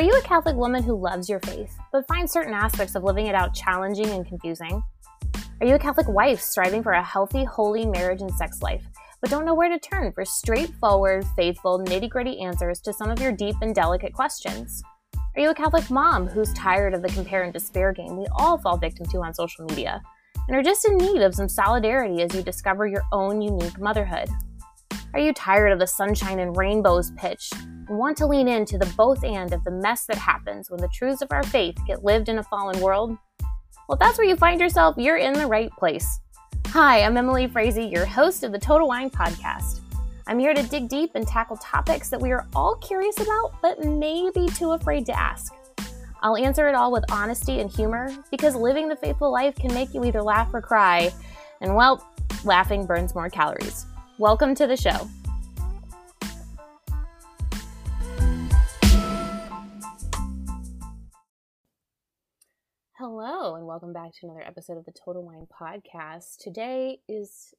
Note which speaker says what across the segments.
Speaker 1: Are you a Catholic woman who loves your faith, but finds certain aspects of living it out challenging and confusing? Are you a Catholic wife striving for a healthy, holy marriage and sex life, but don't know where to turn for straightforward, faithful, nitty gritty answers to some of your deep and delicate questions? Are you a Catholic mom who's tired of the compare and despair game we all fall victim to on social media, and are just in need of some solidarity as you discover your own unique motherhood? Are you tired of the sunshine and rainbows pitch want to lean into the both and of the mess that happens when the truths of our faith get lived in a fallen world? Well, if that's where you find yourself, you're in the right place. Hi, I'm Emily Frazee, your host of the Total Wine Podcast. I'm here to dig deep and tackle topics that we are all curious about, but maybe too afraid to ask. I'll answer it all with honesty and humor because living the faithful life can make you either laugh or cry, and well, laughing burns more calories. Welcome to the show. Hello, and welcome back to another episode of the Total Wine Podcast. Today is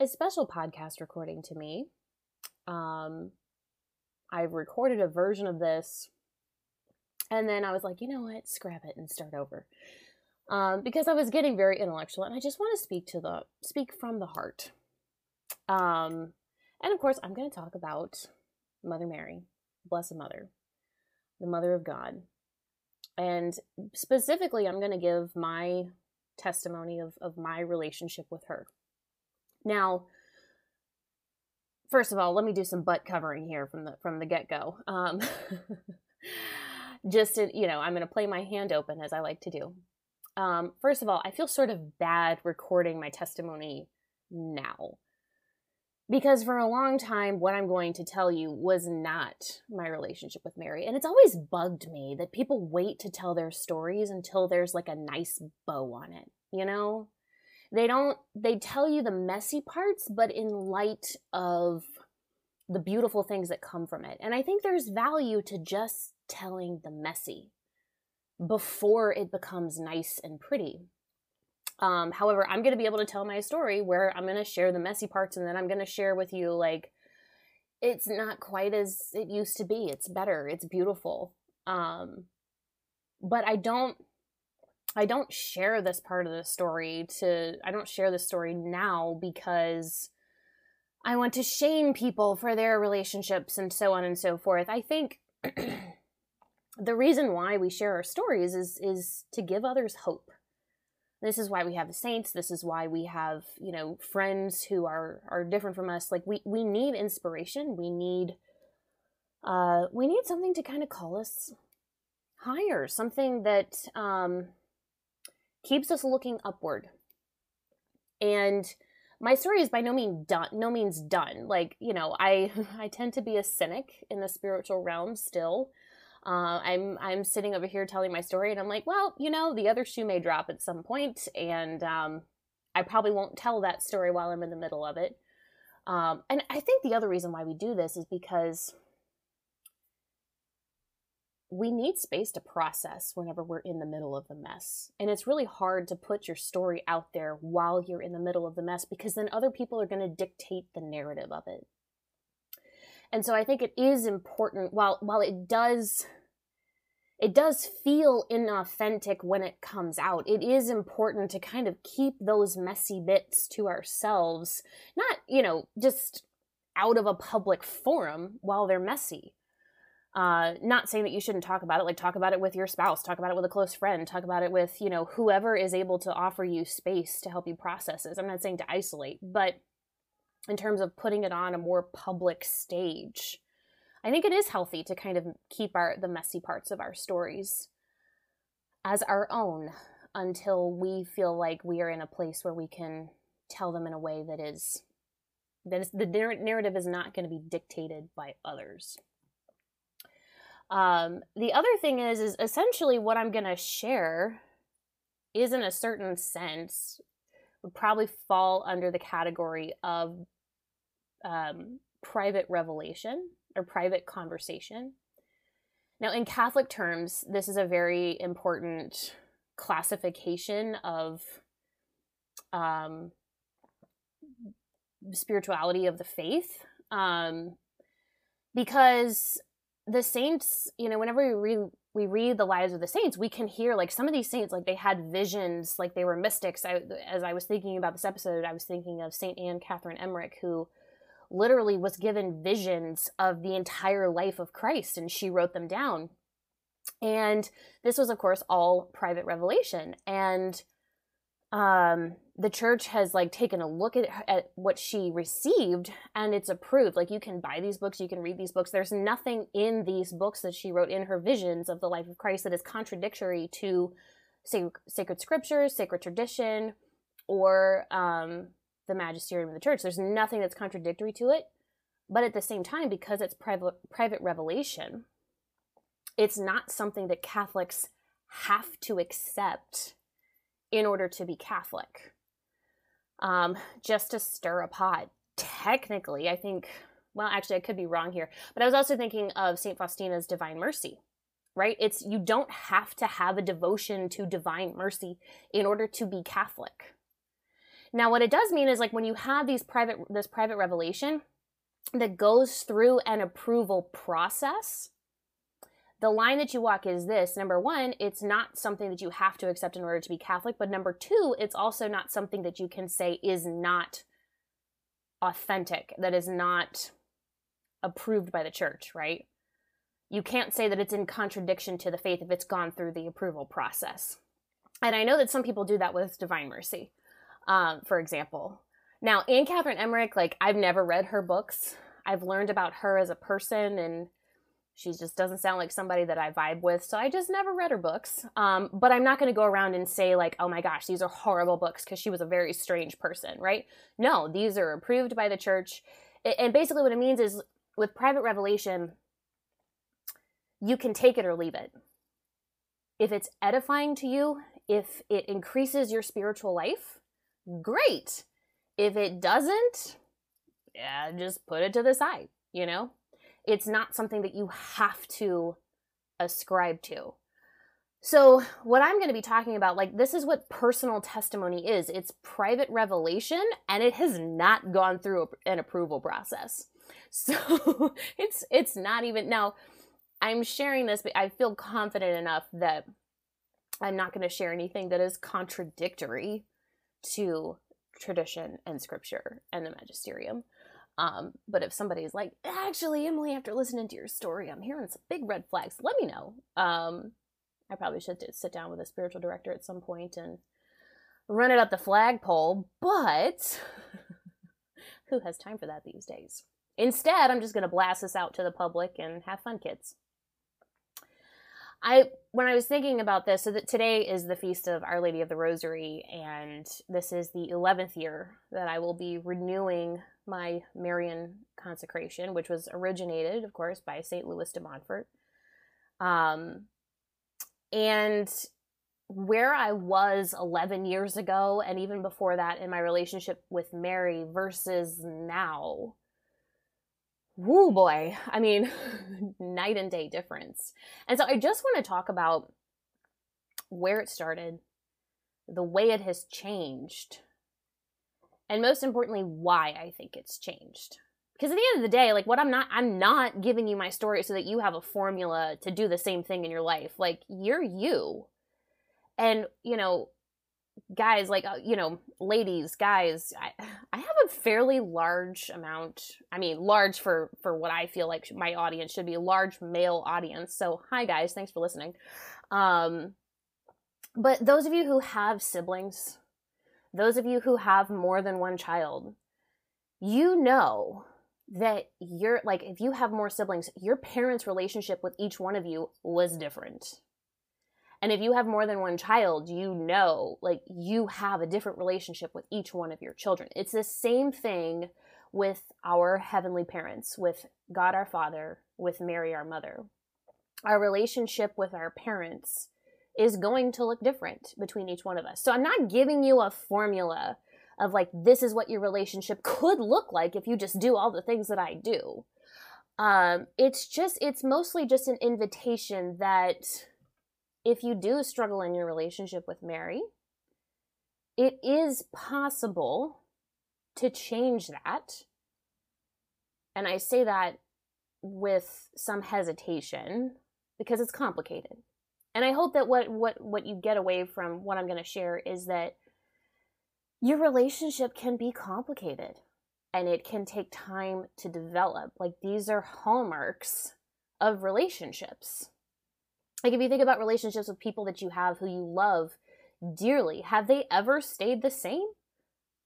Speaker 1: a special podcast recording to me. Um, I've recorded a version of this, and then I was like, you know what, scrap it and start over. Um, because I was getting very intellectual, and I just want to speak to the speak from the heart. Um, and of course, I'm going to talk about Mother Mary, Blessed Mother, the Mother of God. And specifically, I'm going to give my testimony of, of my relationship with her. Now, first of all, let me do some butt covering here from the from the get go. Um, just to, you know, I'm going to play my hand open as I like to do. Um, first of all, I feel sort of bad recording my testimony now because for a long time what i'm going to tell you was not my relationship with mary. And it's always bugged me that people wait to tell their stories until there's like a nice bow on it you know? They don't they tell you the messy parts but in light of the beautiful things that come from it. And i think there's value to just telling the messy before it becomes nice and pretty um, however, I'm going to be able to tell my story where I'm going to share the messy parts and then I'm going to share with you, like, it's not quite as it used to be. It's better. It's beautiful. Um, but I don't. I don't share this part of the story to I don't share the story now because I want to shame people for their relationships and so on and so forth. I think the reason why we share our stories is is to give others hope this is why we have the saints. This is why we have you know friends who are are different from us. Like we we need inspiration. We need uh we need something to kind of call us higher something that um keeps us looking upward. And my story is by no means done no means done. Like you know i i tend to be a cynic in the spiritual realm still uh, I'm I'm sitting over here telling my story, and I'm like, well, you know, the other shoe may drop at some point, and um, I probably won't tell that story while I'm in the middle of it. Um, and I think the other reason why we do this is because we need space to process whenever we're in the middle of the mess. And it's really hard to put your story out there while you're in the middle of the mess because then other people are going to dictate the narrative of it. And so I think it is important while while it does it does feel inauthentic when it comes out. It is important to kind of keep those messy bits to ourselves, not, you know, just out of a public forum while they're messy. Uh, not saying that you shouldn't talk about it, like talk about it with your spouse, talk about it with a close friend, talk about it with, you know, whoever is able to offer you space to help you process this. I'm not saying to isolate, but in terms of putting it on a more public stage. I think it is healthy to kind of keep our the messy parts of our stories as our own until we feel like we are in a place where we can tell them in a way that is that is the narrative is not going to be dictated by others. Um, the other thing is is essentially what I'm going to share is in a certain sense would probably fall under the category of um, private revelation or private conversation. Now, in Catholic terms, this is a very important classification of um, spirituality of the faith um, because the saints, you know, whenever we read we read the lives of the saints, we can hear like some of these saints, like they had visions, like they were mystics. I, as I was thinking about this episode, I was thinking of Saint Anne Catherine Emmerich, who literally was given visions of the entire life of Christ, and she wrote them down. And this was, of course, all private revelation. And um, the church has like taken a look at, at what she received and it's approved like you can buy these books you can read these books there's nothing in these books that she wrote in her visions of the life of christ that is contradictory to sacred scriptures sacred tradition or um, the magisterium of the church there's nothing that's contradictory to it but at the same time because it's private private revelation it's not something that catholics have to accept in order to be catholic um, just to stir a pot. Technically, I think, well, actually, I could be wrong here, but I was also thinking of St. Faustina's Divine Mercy, right? It's you don't have to have a devotion to Divine Mercy in order to be Catholic. Now, what it does mean is like when you have these private this private revelation that goes through an approval process, the line that you walk is this number one, it's not something that you have to accept in order to be Catholic. But number two, it's also not something that you can say is not authentic, that is not approved by the church, right? You can't say that it's in contradiction to the faith if it's gone through the approval process. And I know that some people do that with Divine Mercy, um, for example. Now, Anne Catherine Emmerich, like, I've never read her books. I've learned about her as a person and she just doesn't sound like somebody that I vibe with. So I just never read her books. Um, but I'm not going to go around and say, like, oh my gosh, these are horrible books because she was a very strange person, right? No, these are approved by the church. And basically, what it means is with private revelation, you can take it or leave it. If it's edifying to you, if it increases your spiritual life, great. If it doesn't, yeah, just put it to the side, you know? It's not something that you have to ascribe to. So, what I'm going to be talking about, like, this is what personal testimony is it's private revelation, and it has not gone through an approval process. So, it's it's not even now. I'm sharing this, but I feel confident enough that I'm not going to share anything that is contradictory to tradition and scripture and the magisterium. Um, but if somebody's like, actually, Emily, after listening to your story, I'm hearing some big red flags, let me know. Um, I probably should sit down with a spiritual director at some point and run it up the flagpole, but who has time for that these days? Instead, I'm just going to blast this out to the public and have fun, kids. I when I was thinking about this, so that today is the feast of Our Lady of the Rosary, and this is the eleventh year that I will be renewing my Marian consecration, which was originated, of course, by St. Louis de Montfort. Um, and where I was 11 years ago, and even before that in my relationship with Mary versus now, whoo boy, I mean, night and day difference. And so I just want to talk about where it started, the way it has changed, and most importantly why i think it's changed. Because at the end of the day like what i'm not i'm not giving you my story so that you have a formula to do the same thing in your life. Like you're you. And you know guys like uh, you know ladies guys I, I have a fairly large amount i mean large for for what i feel like my audience should be a large male audience so hi guys thanks for listening um but those of you who have siblings those of you who have more than one child, you know that you're like, if you have more siblings, your parents' relationship with each one of you was different. And if you have more than one child, you know, like, you have a different relationship with each one of your children. It's the same thing with our heavenly parents, with God our Father, with Mary our Mother. Our relationship with our parents is going to look different between each one of us. So I'm not giving you a formula of like, this is what your relationship could look like if you just do all the things that I do. Um, it's just, it's mostly just an invitation that if you do struggle in your relationship with Mary, it is possible to change that. And I say that with some hesitation because it's complicated. And I hope that what what what you get away from what I'm going to share is that your relationship can be complicated and it can take time to develop. Like these are hallmarks of relationships. Like if you think about relationships with people that you have who you love dearly, have they ever stayed the same?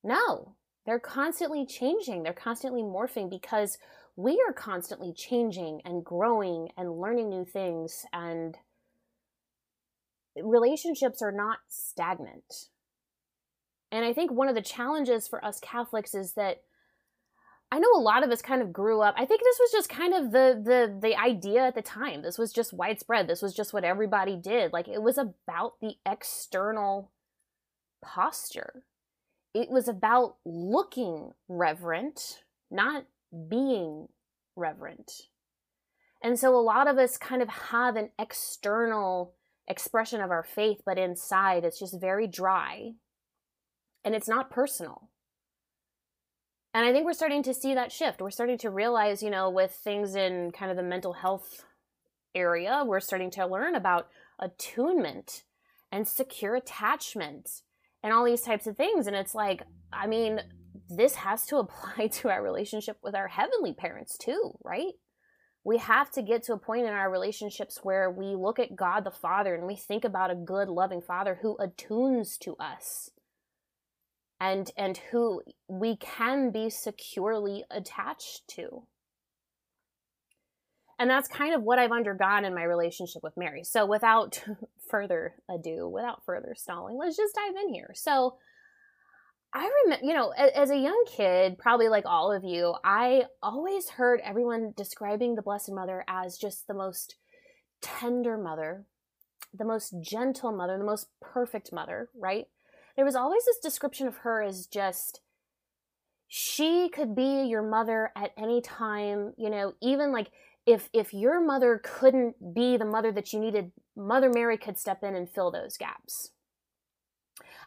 Speaker 1: No. They're constantly changing, they're constantly morphing because we are constantly changing and growing and learning new things and relationships are not stagnant. And I think one of the challenges for us Catholics is that I know a lot of us kind of grew up. I think this was just kind of the the the idea at the time. This was just widespread. This was just what everybody did. Like it was about the external posture. It was about looking reverent, not being reverent. And so a lot of us kind of have an external expression of our faith, but inside it's just very dry and it's not personal. And I think we're starting to see that shift. We're starting to realize, you know, with things in kind of the mental health area, we're starting to learn about attunement and secure attachment and all these types of things. And it's like, I mean, this has to apply to our relationship with our heavenly parents too, right? We have to get to a point in our relationships where we look at God the Father and we think about a good, loving Father who attunes to us and and who we can be securely attached to. And that's kind of what I've undergone in my relationship with Mary. So without further ado, without further stalling, let's just dive in here. So I remember, you know, as a young kid, probably like all of you, I always heard everyone describing the Blessed Mother as just the most tender mother, the most gentle mother, the most perfect mother, right? There was always this description of her as just she could be your mother at any time, you know, even like if if your mother couldn't be the mother that you needed, Mother Mary could step in and fill those gaps.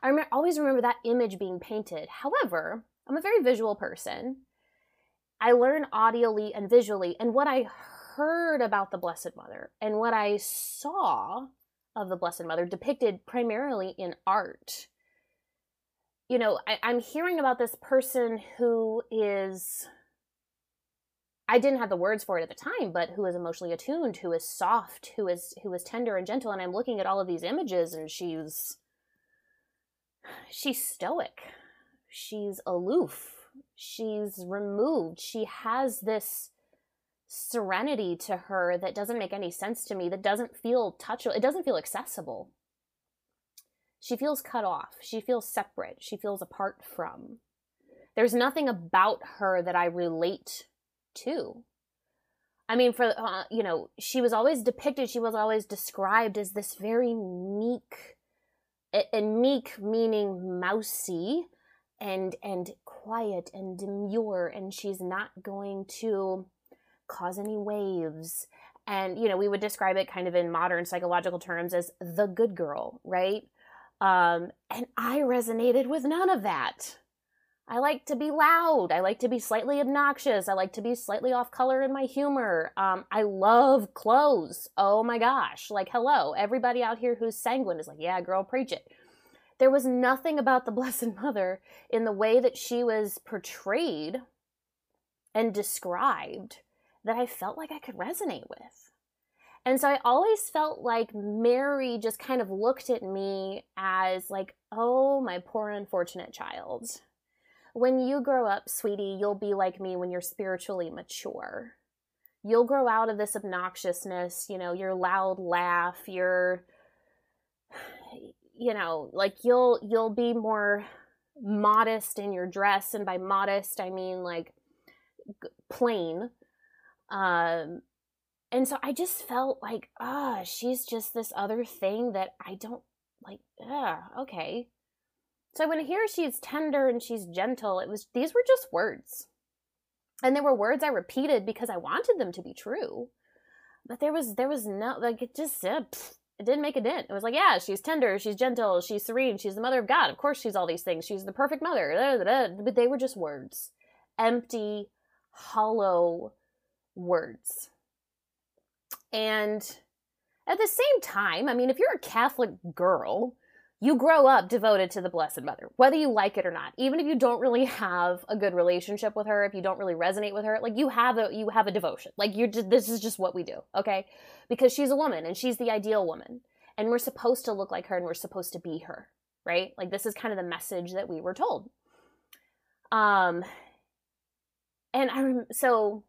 Speaker 1: I remember, always remember that image being painted. However, I'm a very visual person. I learn audially and visually, and what I heard about the Blessed Mother and what I saw of the Blessed Mother depicted primarily in art. You know, I, I'm hearing about this person who is I didn't have the words for it at the time, but who is emotionally attuned, who is soft, who is who is tender and gentle. And I'm looking at all of these images, and she's she's stoic, she's aloof, she's removed. She has this serenity to her that doesn't make any sense to me. That doesn't feel touchable. It doesn't feel accessible. She feels cut off. She feels separate. She feels apart from. There's nothing about her that I relate to. I mean, for uh, you know, she was always depicted. She was always described as this very meek, and meek meaning mousy, and and quiet and demure, and she's not going to cause any waves. And you know, we would describe it kind of in modern psychological terms as the good girl, right? Um, and I resonated with none of that. I like to be loud. I like to be slightly obnoxious. I like to be slightly off color in my humor. Um, I love clothes. Oh my gosh. Like, hello. Everybody out here who's sanguine is like, yeah, girl, preach it. There was nothing about the Blessed Mother in the way that she was portrayed and described that I felt like I could resonate with. And so I always felt like Mary just kind of looked at me as like, oh, my poor unfortunate child when you grow up, sweetie, you'll be like me when you're spiritually mature. You'll grow out of this obnoxiousness, you know, your loud laugh, your you know, like you'll you'll be more modest in your dress and by modest I mean like plain. Um and so I just felt like, ah, she's just this other thing that I don't like. Ah, okay. So when I hear she's tender and she's gentle, it was these were just words. And they were words I repeated because I wanted them to be true. But there was there was no like it just uh, it didn't make a dent. It was like, yeah, she's tender, she's gentle, she's serene, she's the mother of God. Of course she's all these things. She's the perfect mother. But they were just words. Empty, hollow words. And at the same time, I mean, if you're a Catholic girl, you grow up devoted to the Blessed Mother, whether you like it or not. Even if you don't really have a good relationship with her, if you don't really resonate with her, like you have a you have a devotion. Like you're just this is just what we do, okay? Because she's a woman and she's the ideal woman. And we're supposed to look like her and we're supposed to be her, right? Like this is kind of the message that we were told. Um and I so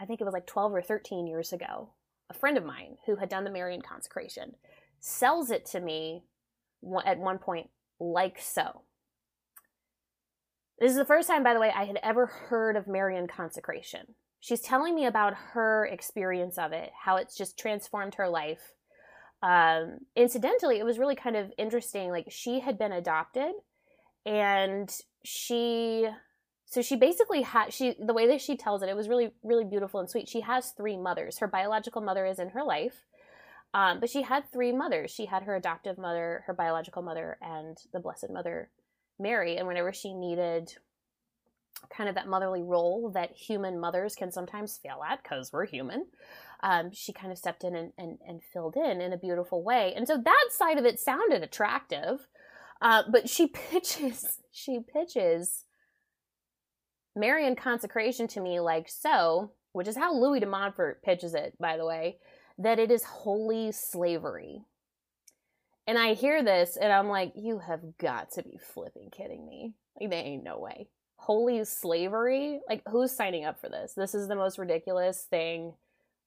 Speaker 1: I think it was like 12 or 13 years ago, a friend of mine who had done the Marian consecration sells it to me at one point like so. This is the first time, by the way, I had ever heard of Marian consecration. She's telling me about her experience of it, how it's just transformed her life. Um, incidentally, it was really kind of interesting. Like, she had been adopted, and she so she basically had she the way that she tells it it was really really beautiful and sweet. She has three mothers. Her biological mother is in her life um, but she had three mothers. She had her adoptive mother her biological mother and the blessed mother mary. And whenever she needed kind of that motherly role that human mothers can sometimes fail at because we're human um, she kind of stepped in and, and, and filled in in a beautiful way. And so that side of it sounded attractive uh, but she pitches she pitches Marian consecration to me like so, which is how Louis de Montfort pitches it, by the way, that it is holy slavery. And I hear this and I'm like, you have got to be flipping kidding me. Like, there ain't no way. Holy slavery? Like, who's signing up for this? This is the most ridiculous thing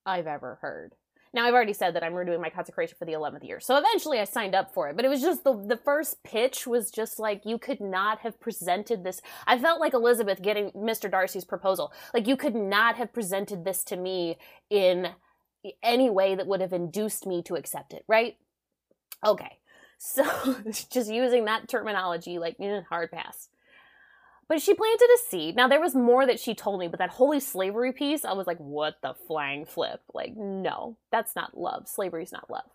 Speaker 1: I've ever heard. Now I've already said that I'm renewing my consecration for the 11th year. So eventually I signed up for it, but it was just the the first pitch was just like you could not have presented this. I felt like Elizabeth getting Mr. Darcy's proposal. Like you could not have presented this to me in any way that would have induced me to accept it, right? Okay. So just using that terminology like eh, hard pass. But she planted a seed. Now, there was more that she told me, but that holy slavery piece, I was like, what the flying flip? Like, no, that's not love. Slavery's not love.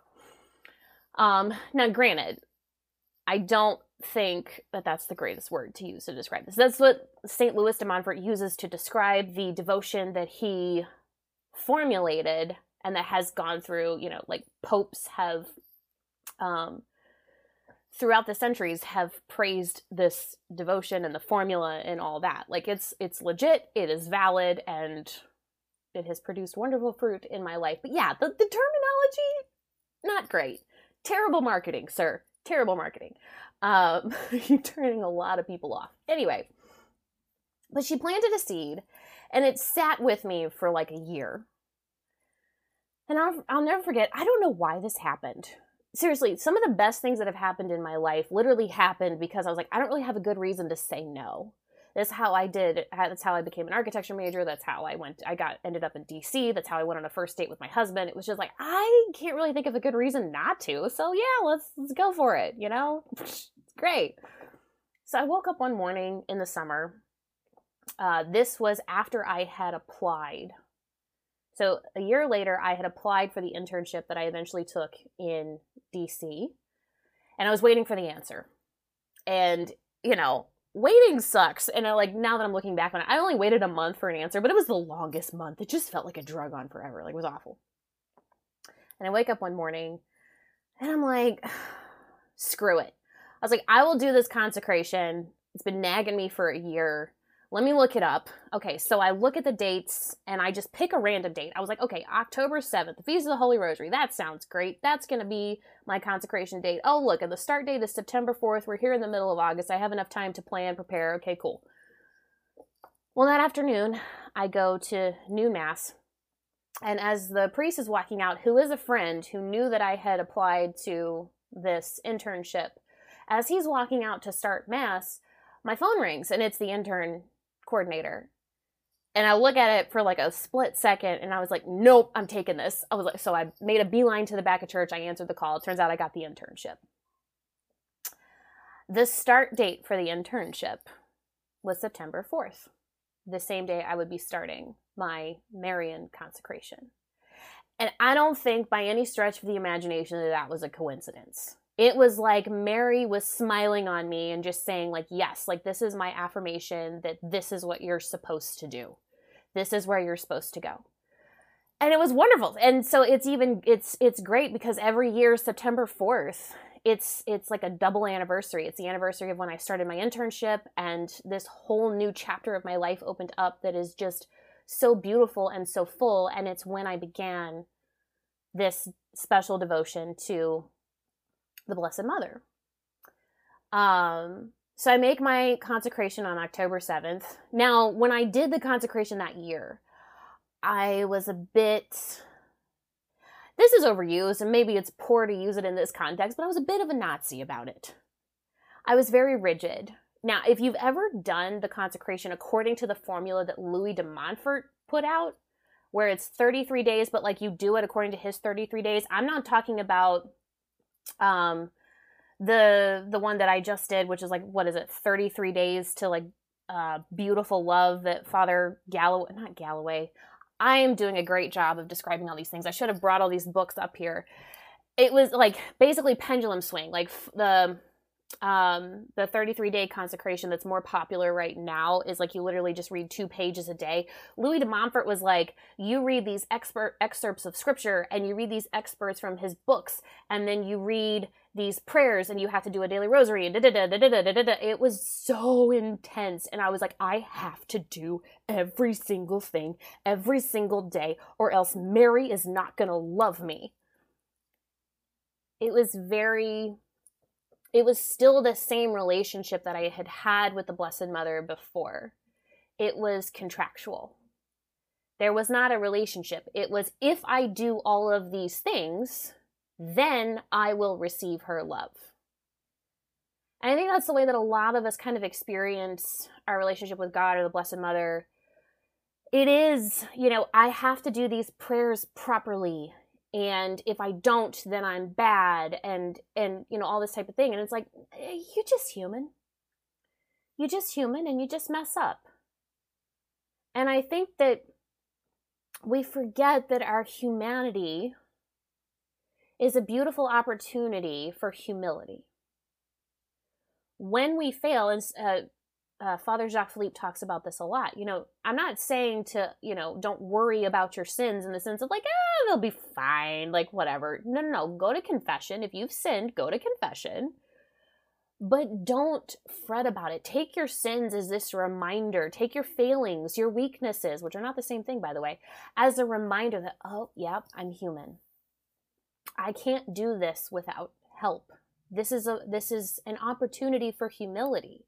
Speaker 1: Um, now, granted, I don't think that that's the greatest word to use to describe this. That's what St. Louis de Montfort uses to describe the devotion that he formulated and that has gone through, you know, like popes have um, throughout the centuries have praised this devotion and the formula and all that. Like it's it's legit, it is valid, and it has produced wonderful fruit in my life. But yeah, the, the terminology, not great. Terrible marketing, sir. Terrible marketing. Um, you're turning a lot of people off. Anyway, but she planted a seed, and it sat with me for like a year. And I'll, I'll never forget. I don't know why this happened seriously, some of the best things that have happened in my life literally happened because I was like, I don't really have a good reason to say no. That's how I did. That's how I became an architecture major. That's how I went. I got ended up in DC. That's how I went on a first date with my husband. It was just like I can't really think of a good reason not to. So yeah, let's let's go for it. You know, great. So I woke up one morning in the summer. Uh, this was after I had applied so a year later, I had applied for the internship that I eventually took in DC, and I was waiting for the answer. And, you know, waiting sucks. And I, like now that I'm looking back on it, I only waited a month for an answer, but it was the longest month. It just felt like a drug on forever. Like it was awful. And I wake up one morning and I'm like, screw it. I was like, I will do this consecration. It's been nagging me for a year. Let me look it up. Okay, so I look at the dates and I just pick a random date. I was like, okay, October 7th, the Feast of the Holy Rosary. That sounds great. That's going to be my consecration date. Oh, look, and the start date is September 4th. We're here in the middle of August. I have enough time to plan, prepare. Okay, cool. Well, that afternoon, I go to New Mass. And as the priest is walking out, who is a friend who knew that I had applied to this internship, as he's walking out to start Mass, my phone rings and it's the intern coordinator. And I look at it for like a split second and I was like, nope, I'm taking this. I was like, so I made a beeline to the back of church. I answered the call. It turns out I got the internship. The start date for the internship was September 4th, the same day I would be starting my Marian consecration. And I don't think by any stretch of the imagination that that was a coincidence it was like Mary was smiling on me and just saying like yes, like this is my affirmation that this is what you're supposed to do. This is where you're supposed to go. And it was wonderful. And so it's even it's it's great because every year September 4th, it's it's like a double anniversary. It's the anniversary of when I started my internship and this whole new chapter of my life opened up that is just so beautiful and so full and it's when I began this special devotion to the Blessed Mother. Um, so I make my consecration on October 7th. Now, when I did the consecration that year, I was a bit. This is overused, and maybe it's poor to use it in this context, but I was a bit of a Nazi about it. I was very rigid. Now, if you've ever done the consecration according to the formula that Louis de Montfort put out, where it's 33 days, but like you do it according to his 33 days, I'm not talking about um the the one that I just did, which is like what is it, 33 days to like uh beautiful love that Father Galloway not Galloway. I am doing a great job of describing all these things. I should have brought all these books up here. It was like basically pendulum swing, like the um the 33 day consecration that's more popular right now is like you literally just read two pages a day louis de montfort was like you read these expert excerpts of scripture and you read these experts from his books and then you read these prayers and you have to do a daily rosary and da da da da da da da da. It was so intense. And I was like, I have to do every single thing every single day, or else Mary is not to love me. It was very, it was still the same relationship that I had had with the Blessed Mother before. It was contractual. There was not a relationship. It was if I do all of these things, then I will receive her love. And I think that's the way that a lot of us kind of experience our relationship with God or the Blessed Mother. It is, you know, I have to do these prayers properly and if I don't then I'm bad and and you know all this type of thing and it's like eh, you're just human. You're just human and you just mess up. And I think that we forget that our humanity is a beautiful opportunity for humility. When we fail, and uh, uh, Father Jacques Philippe talks about this a lot. You know, I'm not saying to, you know, don't worry about your sins in the sense of like, ah, they'll be fine, like whatever. No, no, no. Go to confession. If you've sinned, go to confession. But don't fret about it. Take your sins as this reminder. Take your failings, your weaknesses, which are not the same thing, by the way, as a reminder that, oh, yep, yeah, I'm human. I can't do this without help. This is a this is an opportunity for humility.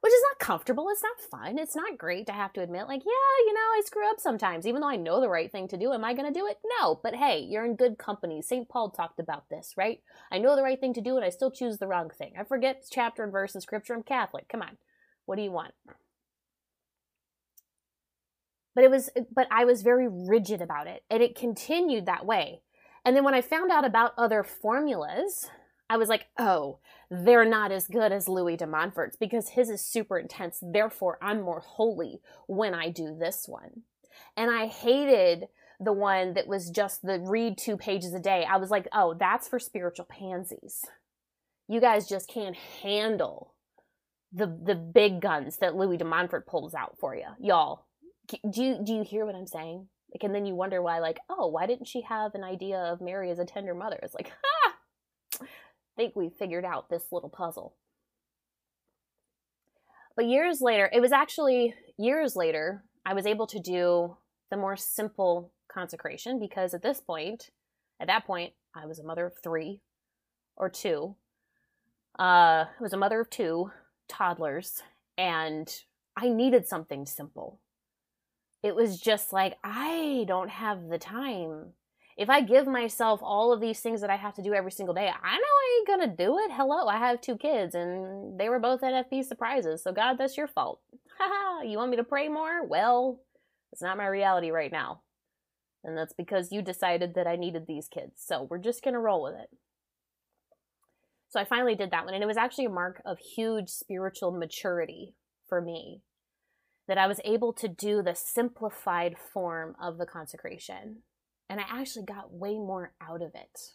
Speaker 1: Which is not comfortable, it's not fun, it's not great to have to admit like, yeah, you know, I screw up sometimes even though I know the right thing to do. Am I going to do it? No, but hey, you're in good company. St. Paul talked about this, right? I know the right thing to do and I still choose the wrong thing. I forget chapter and verse in scripture. I'm Catholic. Come on. What do you want? But it was but I was very rigid about it and it continued that way and then when I found out about other formulas, I was like, oh, they're not as good as Louis de Montfort's because his is super intense. Therefore, I'm more holy when I do this one. And I hated the one that was just the read two pages a day. I was like, oh, that's for spiritual pansies. You guys just can't handle the the big guns that Louis de Montfort pulls out for you. Y'all, do you, do you hear what I'm saying? Like, and then you wonder why, like, oh, why didn't she have an idea of Mary as a tender mother? It's like, think we figured out this little puzzle. But years later, it was actually years later, I was able to do the more simple consecration because at this point, at that point, I was a mother of three or two. Uh, I was a mother of two toddlers, and I needed something simple it was just like, I don't have the time. If I give myself all of these things that I have to do every single day, I know I ain't gonna do it. Hello, I have two kids and they were both NFP surprises. So, God, that's your fault. Haha, you want me to pray more? Well, it's not my reality right now. And that's because you decided that I needed these kids. So, we're just gonna roll with it. So, I finally did that one. And it was actually a mark of huge spiritual maturity for me that I was able to do the simplified form of the consecration. And I actually got way more out of it.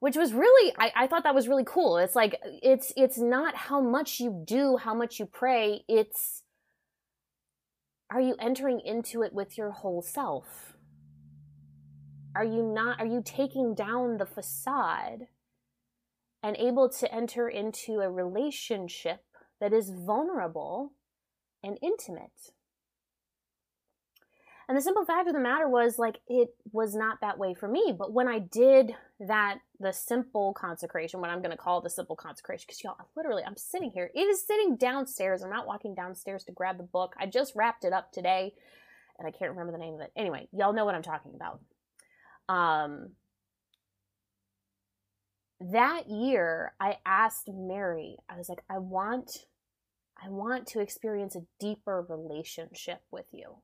Speaker 1: Which was really I, I thought that was really cool. It's like it's it's not how much you do, how much you pray, it's Are you entering into it with your whole self? Are you not are you taking down the facade and able to enter into a relationship that is vulnerable and intimate? And the simple fact of the matter was, like, it was not that way for me. But when I did that, the simple consecration, what I'm going to call the simple consecration, because y'all, literally, I'm sitting here. It is sitting downstairs. I'm not walking downstairs to grab the book. I just wrapped it up today, and I can't remember the name of it. Anyway, y'all know what I'm talking about. Um, that year, I asked Mary, I was like, I want, I want to experience a deeper relationship with you.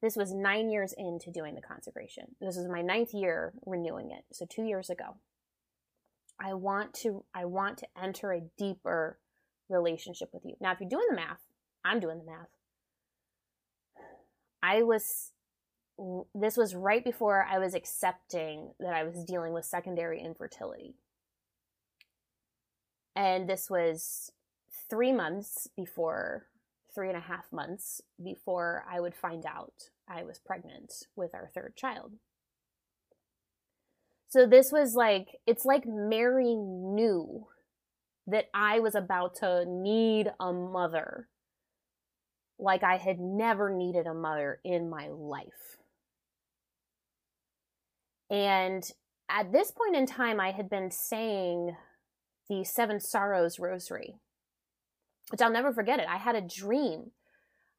Speaker 1: This was nine years into doing the consecration. This was my ninth year renewing it. So two years ago. I want to I want to enter a deeper relationship with you. Now if you're doing the math, I'm doing the math. I was this was right before I was accepting that I was dealing with secondary infertility. And this was three months before three and a half months before I would find out I was pregnant with our third child. So this was like, it's like Mary knew that I was about to need a mother like I had never needed a mother in my life. And at this point in time, I had been saying the Seven Sorrows Rosary which I'll never forget it. I had a dream.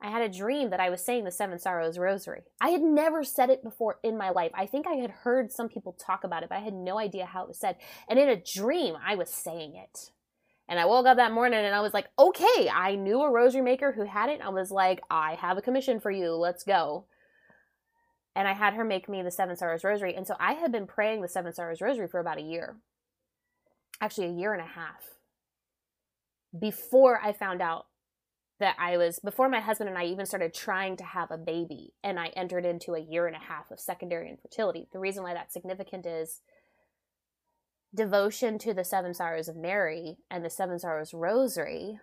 Speaker 1: I had a dream that I was saying the Seven Sorrows Rosary. I had never said it before in my life. I think I had heard some people talk about it, but I had no idea how it was said. And in a dream, I was saying it. And I woke up that morning and I was like, okay, I knew a rosary maker who had it. I was like, I have a commission for you. Let's go. And I had her make me the Seven Sorrows Rosary. And so I had been praying the Seven Sorrows Rosary for about a year. Actually, a year and a half before I found out that I was, before my husband and I even started trying to have a baby, and I entered into a year and a half of secondary infertility. The reason why that's significant is devotion to the Seven Sorrows of Mary and the Seven Sorrows Rosary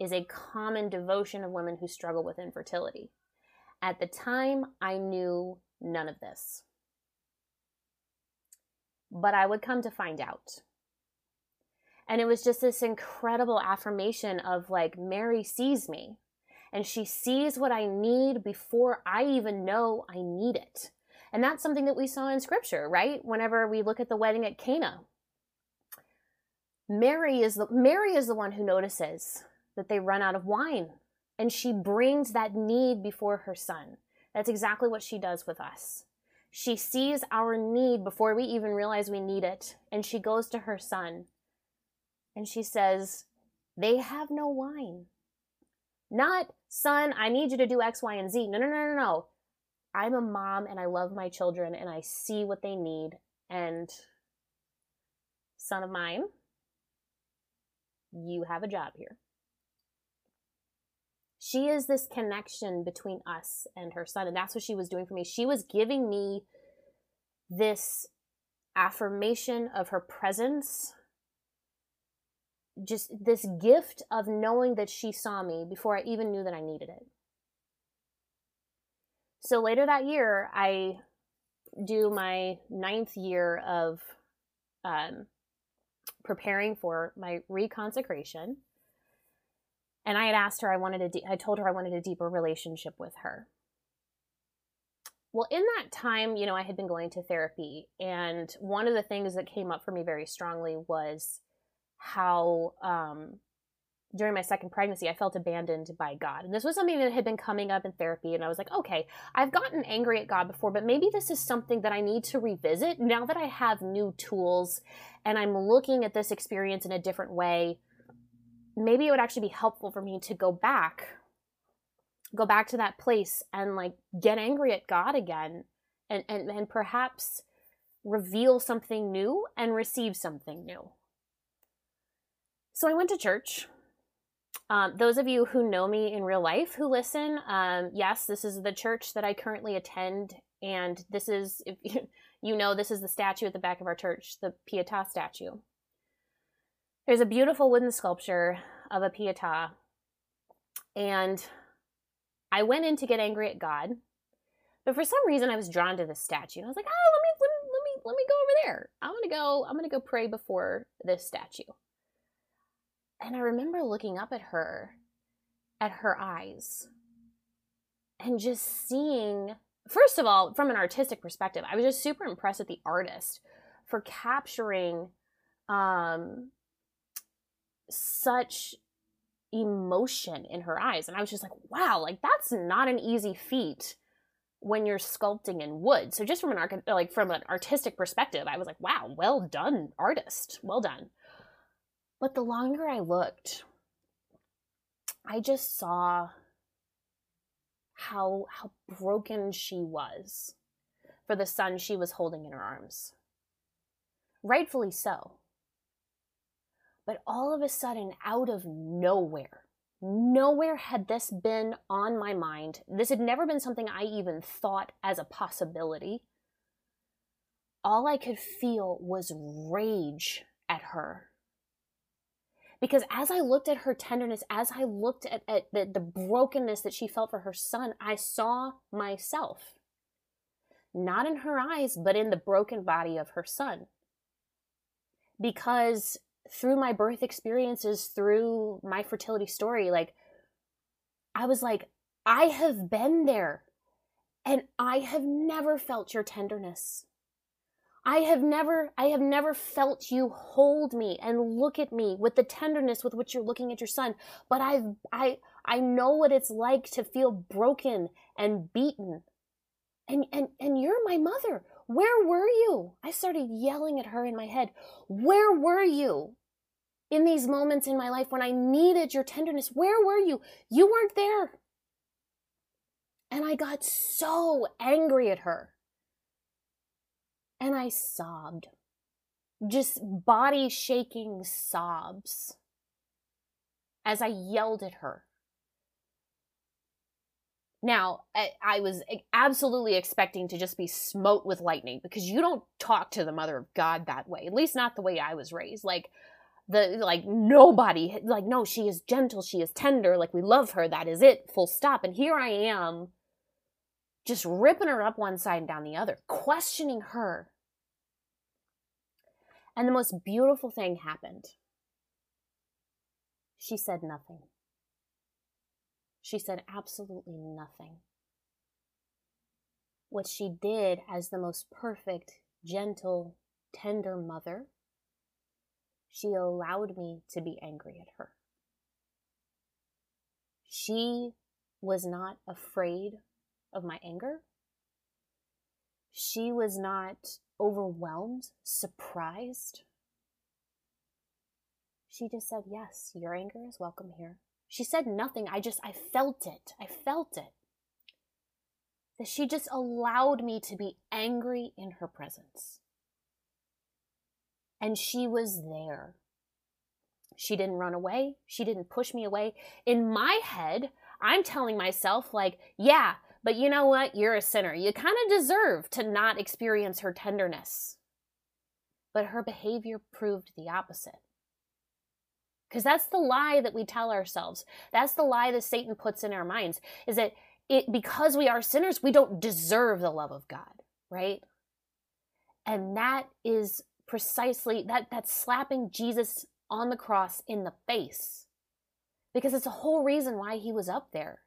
Speaker 1: is a common devotion of women who struggle with infertility. At the time, I knew none of this. But I would come to find out and it was just this incredible affirmation of like, Mary sees me and she sees what I need before I even know I need it. And that's something that we saw in scripture, right? Whenever we look at the wedding at Cana. Mary is the Mary is the one who notices that they run out of wine and she brings that need before her son. That's exactly what she does with us. She sees our need before we even realize we need it and she goes to her son and she says, They have no wine. Not, son, I need you to do X, Y, and Z. No, no, no, no, no. I'm a mom and I love my children and I see what they need. And, son of mine, you have a job here. She is this connection between us and her son. And that's what she was doing for me. She was giving me this affirmation of her presence just this gift of knowing that she saw me before I even knew that I needed it. So later that year, I do my ninth year of um, preparing for my reconsecration. And I had asked her, I wanted a, de- I told her I wanted a deeper relationship with her. Well, in that time, you know, I had been going to therapy, and one of the things that came up for me very strongly was how um, during my second pregnancy, I felt abandoned by God. And this was something that had been coming up in therapy. And I was like, okay, I've gotten angry at God before, but maybe this is something that I need to revisit now that I have new tools and I'm looking at this experience in a different way. Maybe it would actually be helpful for me to go back, go back to that place and like get angry at God again and, and, and perhaps reveal something new and receive something new. So I went to church. Um, those of you who know me in real life who listen, um, yes, this is the church that I currently attend, and this is, if you know, this is the statue at the back of our church, the Pietà statue. There's a beautiful wooden sculpture of a Pietà, and I went in to get angry at God, but for some reason I was drawn to this statue. And I was like, oh, let me let me let me let me go over there. I'm gonna go, I'm gonna go pray before this statue. And I remember looking up at her, at her eyes, and just seeing first of all, from an artistic perspective, I was just super impressed with the artist for capturing um, such emotion in her eyes. And I was just like, wow, like that's not an easy feat when you're sculpting in wood. So just from an arch- like from an artistic perspective, I was like, wow, well done, artist. Well done. But the longer I looked, I just saw how how broken she was for the son she was holding in her arms. Rightfully so. But all of a sudden, out of nowhere, nowhere had this been on my mind. This had never been something I even thought as a possibility. All I could feel was rage at her because as I looked at her tenderness, as I looked at, at the, the brokenness that she felt for her son, I saw myself. Not in her eyes, but in the broken body of her son. Because through my birth experiences, through my fertility story, like, I was like, I have been there and I have never felt your tenderness. I have never I have never felt you hold me and look at me with the tenderness with which you're looking at your son, but I've I I know what it's like to feel broken and beaten. And and and you're my mother. Where were you? I started yelling at her in my head. Where were you? In these moments in my life when I needed your tenderness, where were you? You weren't there. And I got so angry at her and I sobbed. Just body shaking sobs as I yelled at her. Now, I, was absolutely expecting to just be smote with lightning because you don't talk to the mother of God that way. At least not the way I was raised. Like the like nobody like no, she is gentle, she is tender, like we love her, that is it, full stop. And here I am just ripping her up one side and down the other, questioning her and the most beautiful thing happened. She said nothing. She said absolutely nothing. What she did as the most perfect, gentle, tender mother, she allowed me to be angry at her. She was not afraid of my anger. She was not overwhelmed, surprised. She just said, Yes, your anger is welcome here. She said nothing. I just, I felt it. I felt it. That she just allowed me to be angry in her presence. And she was there. She didn't run away. She didn't push me away. In my head, I'm telling myself, like, yeah, but you know what? You're a sinner. You kind of deserve to not experience her tenderness. But her behavior proved the opposite. Because that's the lie that we tell ourselves. That's the lie that Satan puts in our minds is that it because we are sinners, we don't deserve the love of God, right? And that is precisely that that's slapping Jesus on the cross in the face. Because it's the whole reason why he was up there.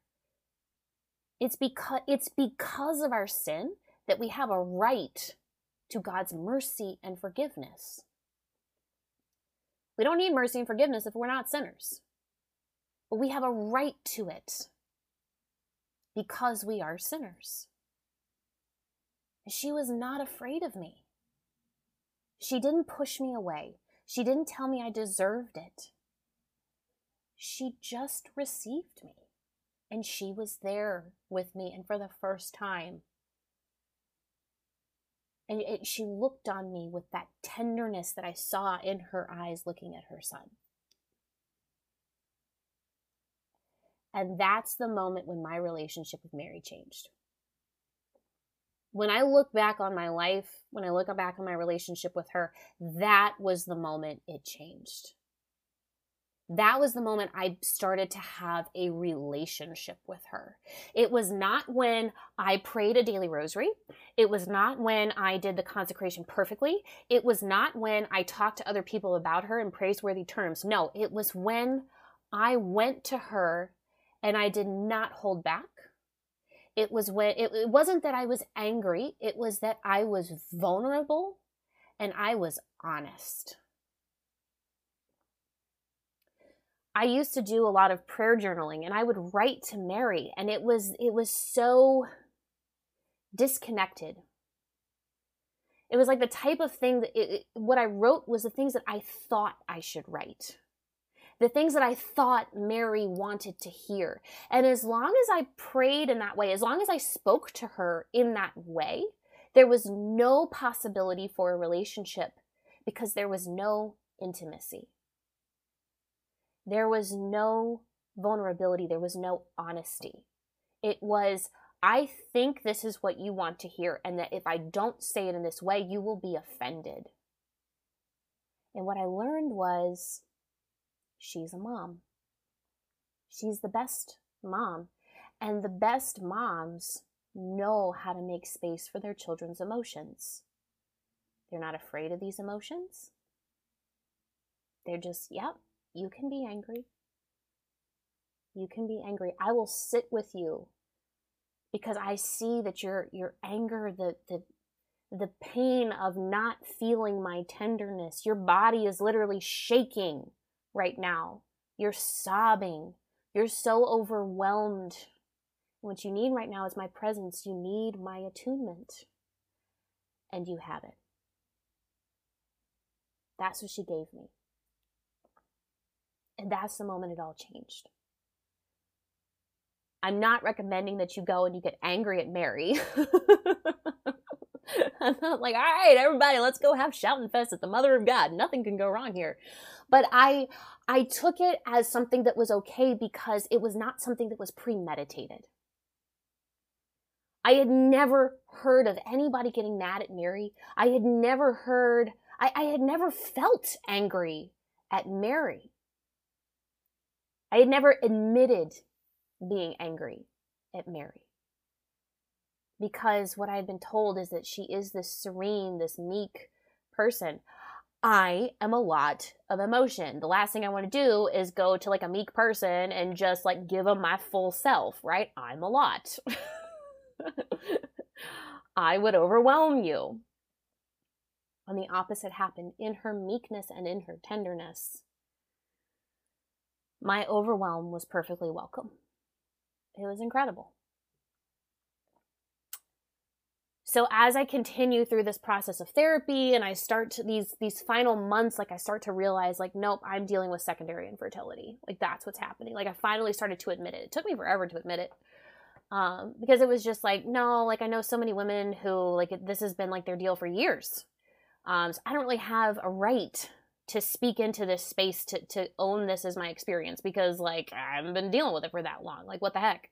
Speaker 1: It's because it's because of our sin that we have a right to God's mercy and forgiveness. We don't need mercy and forgiveness if we're not sinners. But we have a right to it because we are sinners. She was not afraid of me. She didn't push me away. She didn't tell me I deserved it. She just received me. And she was there with me, and for the first time. And it, she looked on me with that tenderness that I saw in her eyes looking at her son. And that's the moment when my relationship with Mary changed. When I look back on my life, when I look back on my relationship with her, that was the moment it changed. That was the moment I started to have a relationship with her. It was not when I prayed a daily rosary. It was not when I did the consecration perfectly. It was not when I talked to other people about her in praiseworthy terms. No, it was when I went to her and I did not hold back. It was when it, it wasn't that I was angry, it was that I was vulnerable and I was honest. I used to do a lot of prayer journaling and I would write to Mary and it was it was so disconnected. It was like the type of thing that it, it, what I wrote was the things that I thought I should write. The things that I thought Mary wanted to hear. And as long as I prayed in that way, as long as I spoke to her in that way, there was no possibility for a relationship because there was no intimacy. There was no vulnerability, there was no honesty. It was, I think this is what you want to hear, and that if I don't say it in this way, you will be offended. And what I learned was she's a mom. She's the best mom. And the best moms know how to make space for their children's emotions. They're not afraid of these emotions. They're just, yep, you can be angry. You can be angry. I will sit with you because I see that your your anger, the the the pain of not feeling my tenderness. Your body is literally shaking right now. You're sobbing. You're so overwhelmed. What you need right now is my presence. You need my attunement. And you have it. That's what she gave me. And that's the moment it all changed. I'm not recommending that you go and you get angry at Mary. I'm not like, all right, everybody, let's go have shouting fest at the Mother of God. Nothing can go wrong here. But I I took it as something that was okay because it was not something that was premeditated. I had never heard of anybody getting mad at Mary. I had never heard, I, I had never felt angry at Mary. I had never admitted being angry at Mary. Because what I had been told is that she is this serene, this meek person. I am a lot of emotion. The last thing I want to do is go to like a meek person and just like give them my full self, right? I'm a lot. I would overwhelm you. And the opposite happened in her meekness and in her tenderness my overwhelm was perfectly welcome. It was incredible. So as I continue through this process of therapy and I start to, these these final months like I start to realize like nope, I'm dealing with secondary infertility. Like that's what's happening. Like I finally started to admit it. It took me forever to admit it. Um, because it was just like no, like I know so many women who like this has been like their deal for years. Um, so I don't really have a right to speak into this space to to own this as my experience because like I haven't been dealing with it for that long. Like what the heck?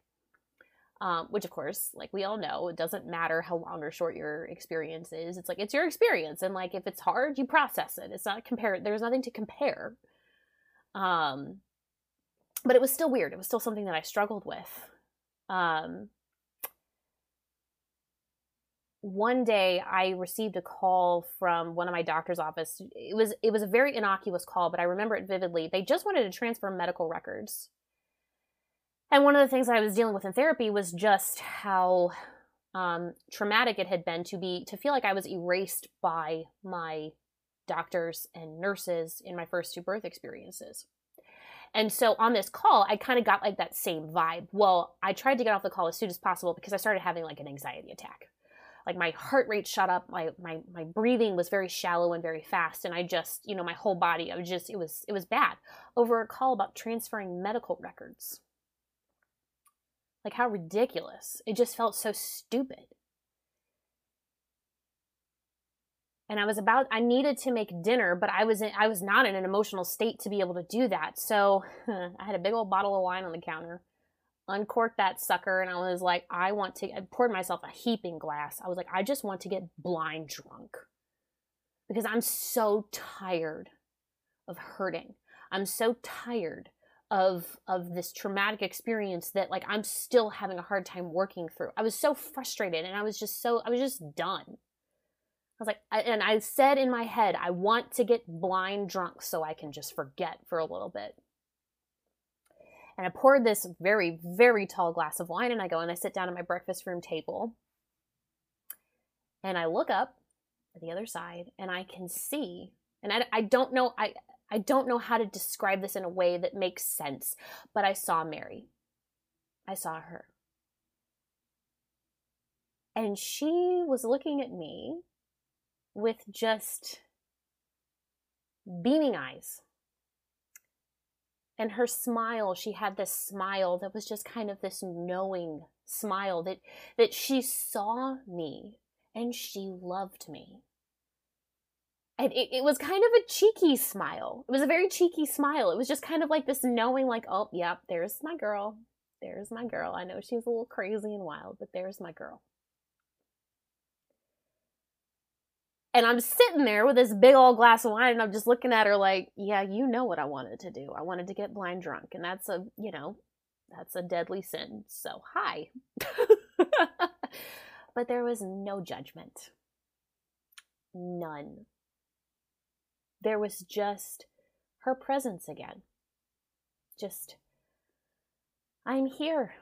Speaker 1: Um, which of course, like we all know, it doesn't matter how long or short your experience is. It's like it's your experience, and like if it's hard, you process it. It's not compare. There's nothing to compare. Um, but it was still weird. It was still something that I struggled with. Um, one day I received a call from one of my doctor's office. It was it was a very innocuous call, but I remember it vividly. They just wanted to transfer medical records. And one of the things I was dealing with in therapy was just how um, traumatic it had been to be to feel like I was erased by my doctors and nurses in my first two birth experiences. And so on this call, I kind of got like that same vibe. Well, I tried to get off the call as soon as possible because I started having like an anxiety attack like my heart rate shot up my my my breathing was very shallow and very fast and i just you know my whole body i was just it was it was bad. Over a call about transferring medical records. Like how ridiculous. It just felt so stupid. And i was about i needed to make dinner but i was in, i was not in an emotional state to be able to do that. So i had a big old bottle of wine on the counter uncorked that sucker and I was like, I want to, I poured myself a heaping glass. I was like, I just want to get blind drunk because I'm so tired of hurting. I'm so tired of of this traumatic experience that like I'm still having a hard time working through. I was so frustrated and I was just so I was just done. I was like I, and I said in my head, I want to get blind drunk so I can just forget for a little bit. And I poured this very very tall glass of wine and I go and I sit down at my breakfast room table. And I look up at the other side and I can see and I, I don't know I I don't know how to describe this in a way that makes sense, but I saw Mary. I saw her. And she was looking at me with just beaming eyes. And her smile, she had this smile that was just kind of this knowing smile that that she saw me and she loved me and it, it was kind of a cheeky smile. It was a very cheeky smile. It was just kind of like this knowing, like, oh, yep, there's my girl. There's my girl. I know she's a little crazy and wild, but there's my girl. And I'm sitting there with this big old glass of wine, and I'm just looking at her like, yeah, you know what I wanted to do. I wanted to get blind drunk, and that's a, you know, that's a deadly sin. So, hi. but there was no judgment. None there was just her presence again. Just, I'm here.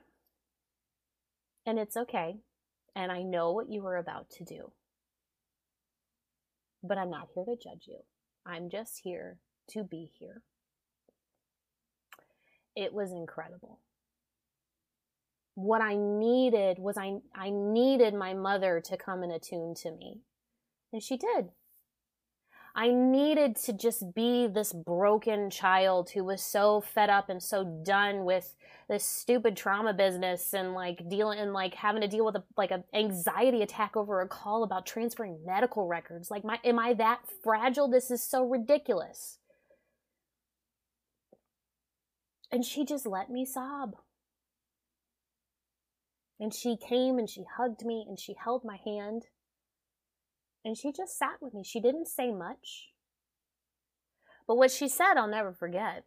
Speaker 1: And it's okay. And I know what you were about to do. But I'm not here to judge you. I'm just here to be here. It was incredible. What I needed was I, I needed my mother to come and attune to me. And she did. I needed to just be this broken child who was so fed up and so done with this stupid trauma business and like dealing and like having to deal with a, like an anxiety attack over a call about transferring medical records. Like, my am I that fragile? This is so ridiculous. And she just let me sob. And she came and she hugged me and she held my hand and she just sat with me. She didn't say much. But what she said, I'll never forget.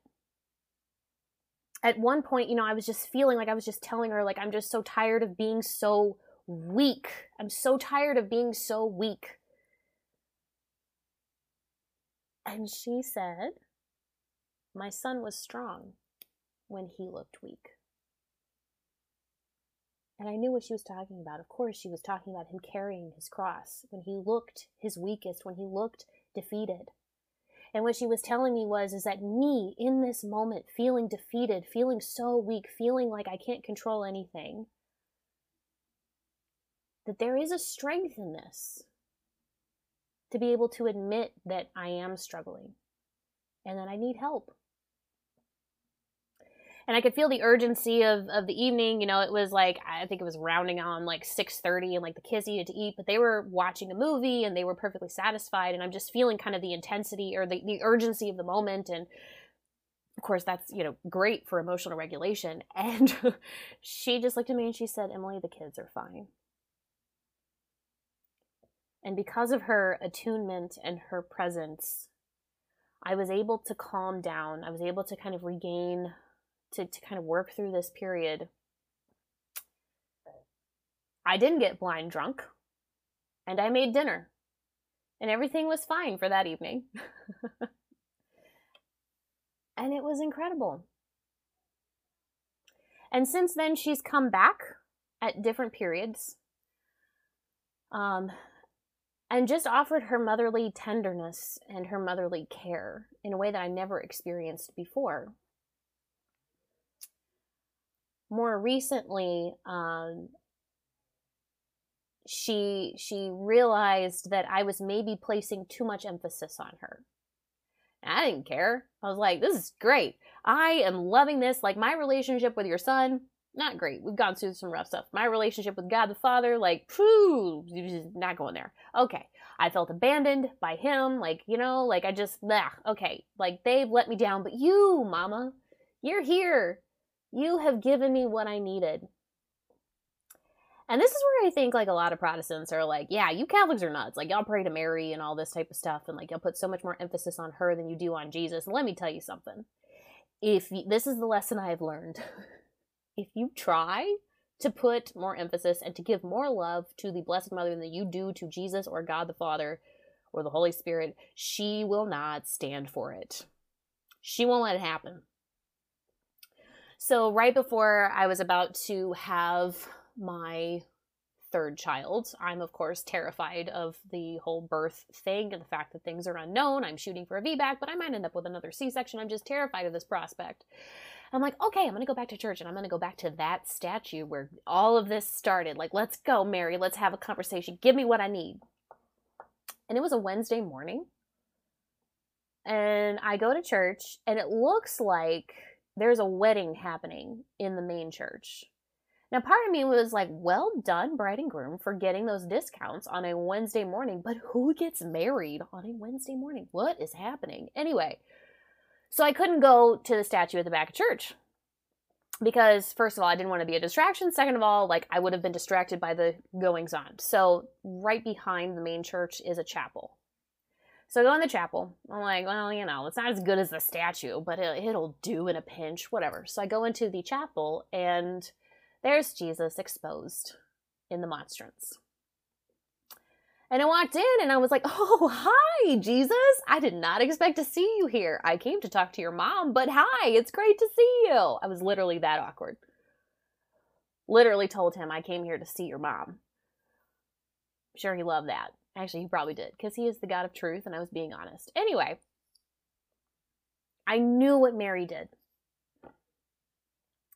Speaker 1: At one point, you know, I was just feeling like I was just telling her, like, I'm just so tired of being so weak. I'm so tired of being so weak. And she said, My son was strong when he looked weak. And I knew what she was talking about. Of course, she was talking about him carrying his cross when he looked his weakest, when he looked defeated. And what she was telling me was is that me in this moment feeling defeated, feeling so weak, feeling like I can't control anything, that there is a strength in this to be able to admit that I am struggling and that I need help and I could feel the urgency of, of the evening. You know, it was like I think it was rounding on like six thirty, and like the kids needed to eat, but they were watching a movie and they were perfectly satisfied. And I'm just feeling kind of the intensity or the, the urgency of the moment, and of course that's you know great for emotional regulation. And she just looked at me and she said, "Emily, the kids are fine." And because of her attunement and her presence, I was able to calm down. I was able to kind of regain to, to kind of work through this period. I didn't get blind drunk, and I made dinner, and everything was fine for that evening. and it was incredible. And since then, she's come back at different periods um, and just offered her motherly tenderness and her motherly care in a way that I never experienced before more recently, um, she she realized that I was maybe placing too much emphasis on her. I didn't care. I was like, this is great. I am loving this. Like my relationship with your son, not great. We've gone through some rough stuff. My relationship with God the Father, like, phew, not going there. Okay. I felt abandoned by him. Like, you know, like I just, nah, okay. Like they've let me down, but you, mama, you're here. You have given me what I needed. And this is where I think like a lot of Protestants are like, yeah, you Catholics are nuts. Like y'all pray to Mary and all this type of stuff, and like y'all put so much more emphasis on her than you do on Jesus. And let me tell you something. If you, this is the lesson I have learned, if you try to put more emphasis and to give more love to the Blessed Mother than you do to Jesus or God the Father or the Holy Spirit, she will not stand for it. She won't let it happen. So, right before I was about to have my third child, I'm of course terrified of the whole birth thing and the fact that things are unknown. I'm shooting for a VBAC, but I might end up with another C section. I'm just terrified of this prospect. I'm like, okay, I'm to go back to church and I'm to go back to that statue where all of this started. Like, let's go, Mary. Let's have a conversation. Give me what I need. And it was a Wednesday morning. And I go to church and it looks like there's a wedding happening in the main church. Now, part of me was like, well done, bride and groom, for getting those discounts on a Wednesday morning, but who gets married on a Wednesday morning? What is happening? Anyway, so I couldn't go to the statue at the back of church because, first of all, I didn't want to be a distraction. Second of all, like, I would have been distracted by the goings on. So, right behind the main church is a chapel. So I go in the chapel. I'm like, well, you know, it's not as good as the statue, but it, it'll do in a pinch, whatever. So I go into the chapel, and there's Jesus exposed in the monstrance. And I walked in and I was like, oh, hi, Jesus. I did not expect to see you here. I came to talk to your mom, but hi, it's great to see you. I was literally that awkward. Literally told him I came here to see your mom. I'm sure he loved that. Actually, he probably did because he is the God of truth and I was being honest. Anyway, I knew what Mary did.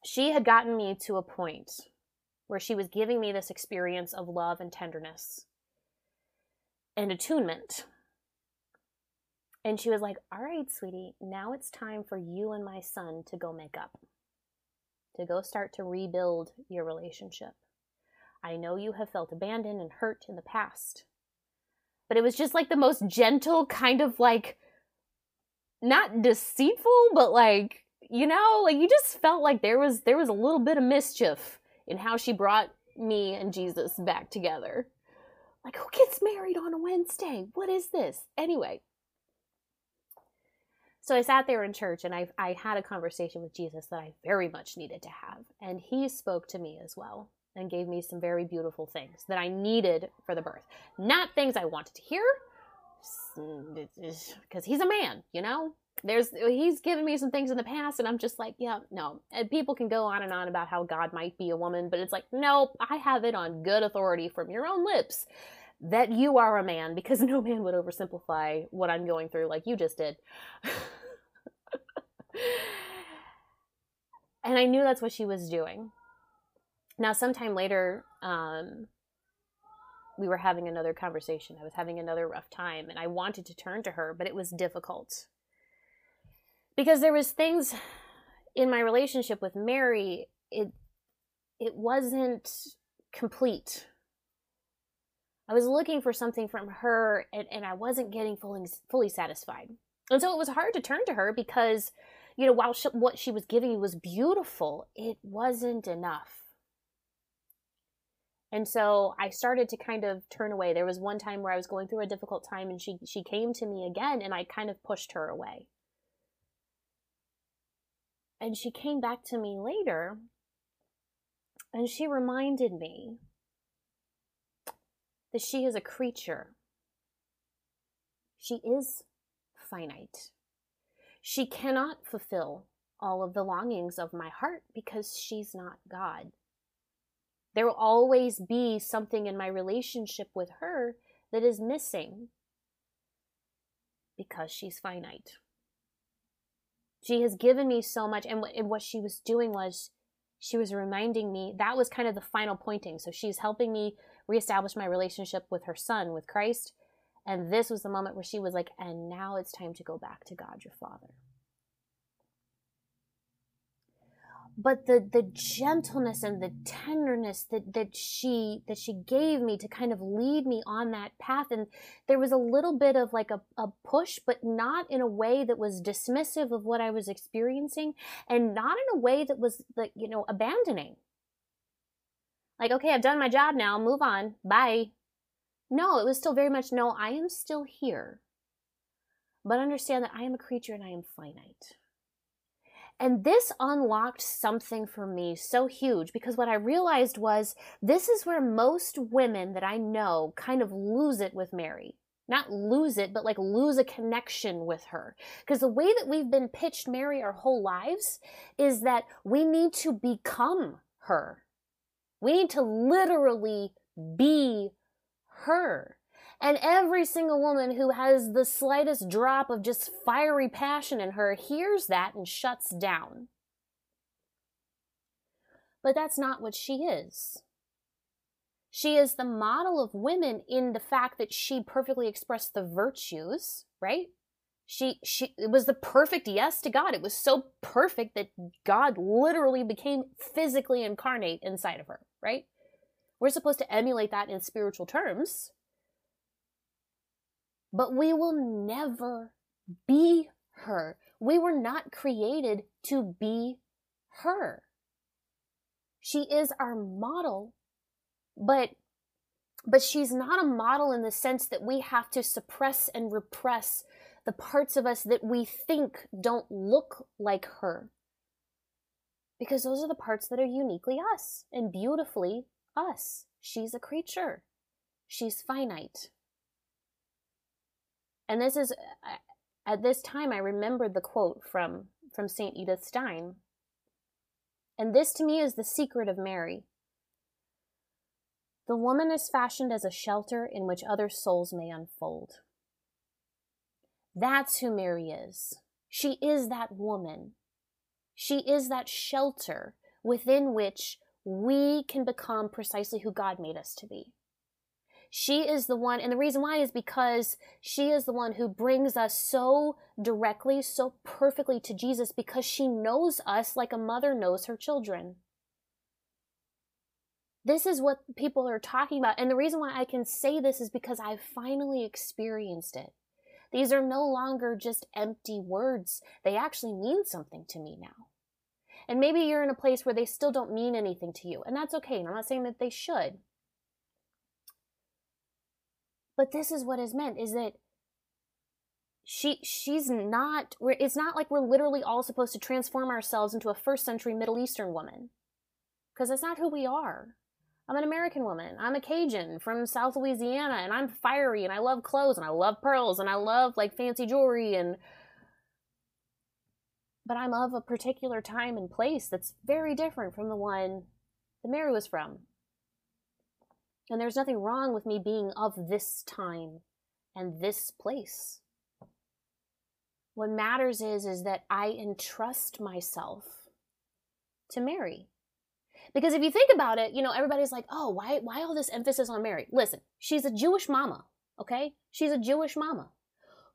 Speaker 1: She had gotten me to a point where she was giving me this experience of love and tenderness and attunement. And she was like, All right, sweetie, now it's time for you and my son to go make up, to go start to rebuild your relationship. I know you have felt abandoned and hurt in the past but it was just like the most gentle kind of like not deceitful but like you know like you just felt like there was there was a little bit of mischief in how she brought me and jesus back together. Like who gets married on a wednesday? What is this? Anyway. So i sat there in church and i i had a conversation with jesus that i very much needed to have and he spoke to me as well and gave me some very beautiful things that I needed for the birth. Not things I wanted to hear, because he's a man, you know? There's he's given me some things in the past, and I'm just like, yeah, no. And people can go on and on about how God might be a woman, but it's like, nope, I have it on good authority from your own lips that you are a man, because no man would oversimplify what I'm going through like you just did. and I knew that's what she was doing. Now, sometime later, um, we were having another conversation. I was having another rough time, and I wanted to turn to her, but it was difficult because there was things in my relationship with Mary. It it wasn't complete. I was looking for something from her, and, and I wasn't getting fully fully satisfied. And so it was hard to turn to her because, you know, while she, what she was giving me was beautiful, it wasn't enough and so I started to kind of turn away. There was one time where I was going through a difficult time and she she came to me again and I kind of pushed her away. And she came back to me later and she reminded me that she is a creature. She is finite. She cannot fulfill all of the longings of my heart because she's not God. There will always be something in my relationship with her that is missing because she's finite. She has given me so much, and what she was doing was she was reminding me that was kind of the final pointing. So she's helping me reestablish my relationship with her son, with Christ. And this was the moment where she was like, and now it's time to go back to God your Father. But the the gentleness and the tenderness that that she that she gave me to kind of lead me on that path and there was a little bit of like a, a push but not in a way that was dismissive of what i was experiencing and not in a way that was like you know abandoning Like, okay, I've done my job now, move on, bye. No, it was still very much, no, I am still here. But understand that I am a creature and I am finite. And this unlocked something for me so huge because what I realized was this is where most women that I know kind of lose it with Mary. Not lose it, but like lose a connection with her. Because the way that we've been pitched Mary our whole lives is that we need to become her. We need to literally be her. And every single woman who has the slightest drop of just fiery passion in her hears that and shuts down. But that's not what she is. She is the model of women in the fact that she perfectly expressed the virtues, right? She she it was the perfect yes to God. It was so perfect that God literally became physically incarnate inside of her, right? We're supposed to emulate that in spiritual terms, but we will never be her. We were not created to be her. She is our model, but but she's not a model in the sense that we have to suppress and repress the parts of us that we think don't look like her. Because those are the parts that are uniquely us and beautifully us. She's a creature. She's finite. And this is uh, at this time I remembered the quote from from St. Edith Stein. And this to me is the secret of Mary. The woman is fashioned as a shelter in which other souls may unfold. That's who Mary is. She is that woman. She is that shelter within which we can become precisely who God made us to be. She is the one, and the reason why is because she is the one who brings us so directly, so perfectly to Jesus because she knows us like a mother knows her children. This is what people are talking about. And the reason why I can say this is because I've finally experienced it. These are no longer just empty words, they actually mean something to me now. And maybe you're in a place where they still don't mean anything to you, and that's okay. And I'm not saying that they should. But this is what is meant is that she she's not it's not like we're literally all supposed to transform ourselves into a first century Middle Eastern woman. Because that's not who we are. I'm an American woman. I'm a Cajun from South Louisiana and I'm fiery and I love clothes and I love pearls and I love like fancy jewelry and but I'm of a particular time and place that's very different from the one that Mary was from. And there's nothing wrong with me being of this time and this place. What matters is is that I entrust myself to Mary. Because if you think about it, you know, everybody's like, "Oh, why why all this emphasis on Mary?" Listen, she's a Jewish mama, okay? She's a Jewish mama.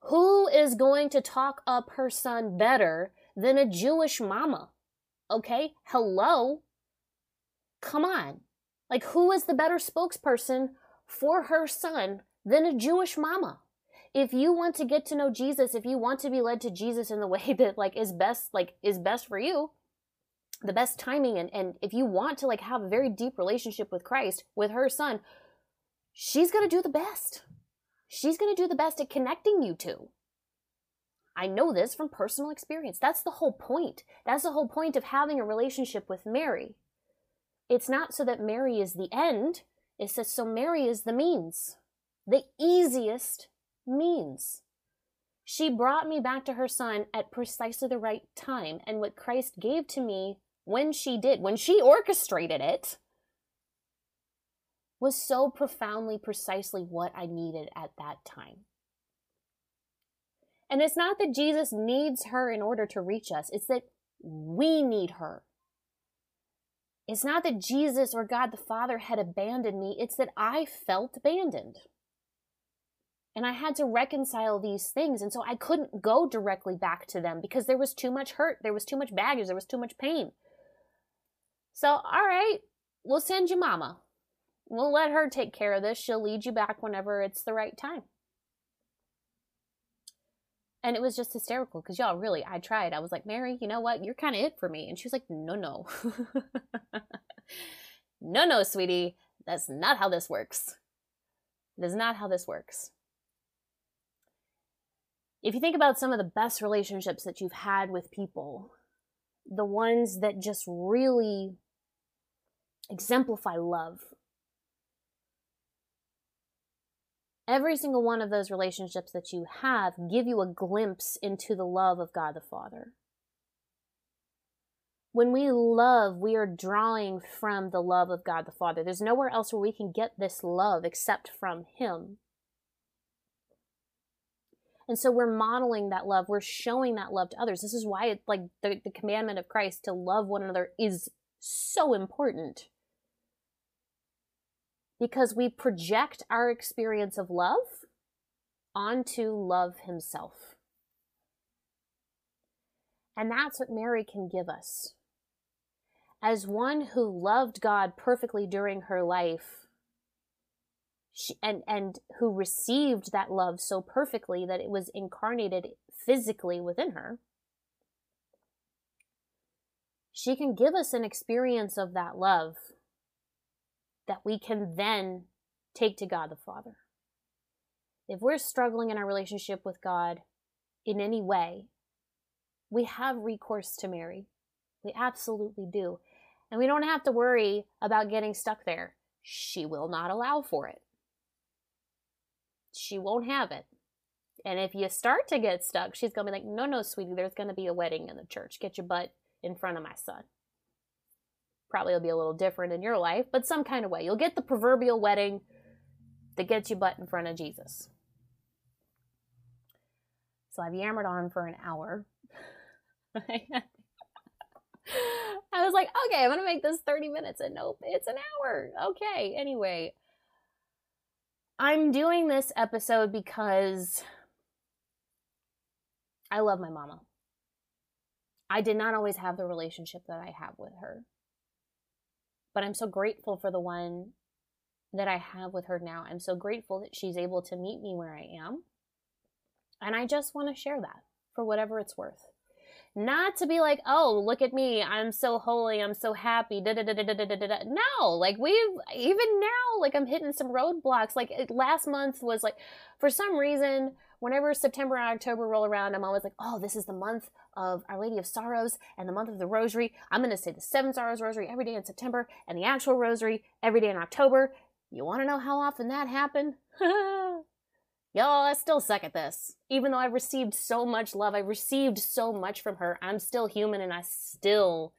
Speaker 1: Who is going to talk up her son better than a Jewish mama? Okay? Hello? Come on. Like, who is the better spokesperson for her son than a Jewish mama? If you want to get to know Jesus, if you want to be led to Jesus in the way that like is best, like is best for you, the best timing, and, and if you want to like have a very deep relationship with Christ, with her son, she's gonna do the best. She's gonna do the best at connecting you two. I know this from personal experience. That's the whole point. That's the whole point of having a relationship with Mary. It's not so that Mary is the end, it's that so Mary is the means, the easiest means. She brought me back to her son at precisely the right time, and what Christ gave to me when she did, when she orchestrated it, was so profoundly precisely what I needed at that time. And it's not that Jesus needs her in order to reach us, it's that we need her. It's not that Jesus or God the Father had abandoned me, it's that I felt abandoned. And I had to reconcile these things. And so I couldn't go directly back to them because there was too much hurt, there was too much baggage, there was too much pain. So, all right, we'll send you mama. We'll let her take care of this. She'll lead you back whenever it's the right time. And it was just hysterical because y'all really, I tried. I was like, Mary, you know what? You're kind of it for me. And she was like, no, no. no, no, sweetie, that's not how this works. It is not how this works. If you think about some of the best relationships that you've had with people, the ones that just really exemplify love, every single one of those relationships that you have give you a glimpse into the love of God the Father. When we love, we are drawing from the love of God the Father. There's nowhere else where we can get this love except from Him. And so we're modeling that love. We're showing that love to others. This is why it's like the, the commandment of Christ to love one another is so important. Because we project our experience of love onto love himself. And that's what Mary can give us as one who loved God perfectly during her life she, and and who received that love so perfectly that it was incarnated physically within her she can give us an experience of that love that we can then take to God the Father. If we're struggling in our relationship with God in any way, we have recourse to Mary. We absolutely do. And we don't have to worry about getting stuck there. She will not allow for it. She won't have it. And if you start to get stuck, she's going to be like, no, no, sweetie, there's going to be a wedding in the church. Get your butt in front of my son. Probably will be a little different in your life, but some kind of way. You'll get the proverbial wedding that gets you butt in front of Jesus. So I've yammered on for an hour. I was like, okay, I'm going to make this 30 minutes. And nope, it's an hour. Okay. Anyway, I'm doing this episode because I love my mama. I did not always have the relationship that I have with her. But I'm so grateful for the one that I have with her now. I'm so grateful that she's able to meet me where I am. And I just want to share that for whatever it's worth. Not to be like, oh, look at me. I'm so holy. I'm so happy. Da, da, da, da, da, da, da. No, like we've, even now, like I'm hitting some roadblocks. Like last month was like, for some reason, whenever September and October roll around, I'm always like, oh, this is the month of Our Lady of Sorrows and the month of the Rosary. I'm going to say the Seven Sorrows Rosary every day in September and the actual Rosary every day in October. You want to know how often that happened? Y'all, I still suck at this. Even though I've received so much love, I've received so much from her, I'm still human and I still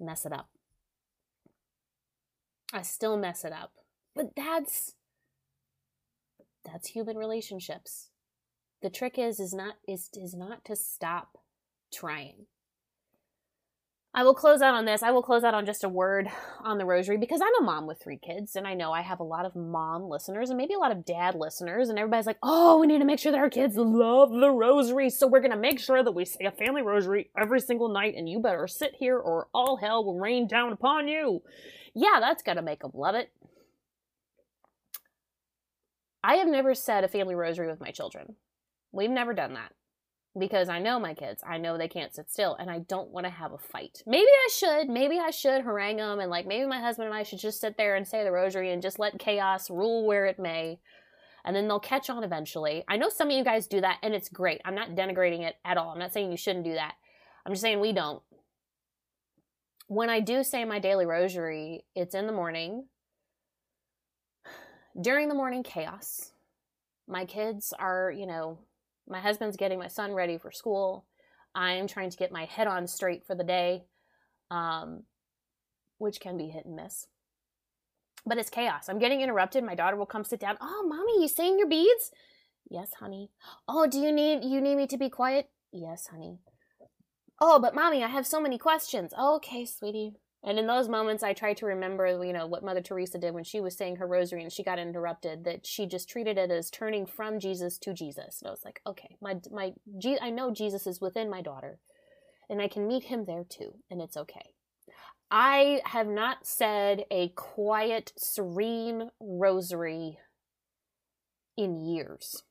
Speaker 1: mess it up. I still mess it up. But that's that's human relationships. The trick is is not is is not to stop trying. I will close out on this. I will close out on just a word on the rosary because I'm a mom with three kids and I know I have a lot of mom listeners and maybe a lot of dad listeners and everybody's like, "Oh, we need to make sure that our kids love the rosary, so we're going to make sure that we say a family rosary every single night and you better sit here or all hell will rain down upon you." Yeah, that's going to make them love it. I have never said a family rosary with my children. We've never done that because I know my kids. I know they can't sit still and I don't want to have a fight. Maybe I should. Maybe I should harangue them and like maybe my husband and I should just sit there and say the rosary and just let chaos rule where it may. And then they'll catch on eventually. I know some of you guys do that and it's great. I'm not denigrating it at all. I'm not saying you shouldn't do that. I'm just saying we don't. When I do say my daily rosary, it's in the morning. During the morning chaos. My kids are, you know, my husband's getting my son ready for school. I'm trying to get my head on straight for the day, um, which can be hit and miss. But it's chaos. I'm getting interrupted. My daughter will come sit down. Oh, mommy, you saying your beads? Yes, honey. Oh, do you need you need me to be quiet? Yes, honey. Oh, but mommy, I have so many questions. Okay, sweetie. And in those moments, I try to remember, you know, what Mother Teresa did when she was saying her rosary and she got interrupted. That she just treated it as turning from Jesus to Jesus. And I was like, okay, my my, I know Jesus is within my daughter, and I can meet him there too, and it's okay. I have not said a quiet, serene rosary in years.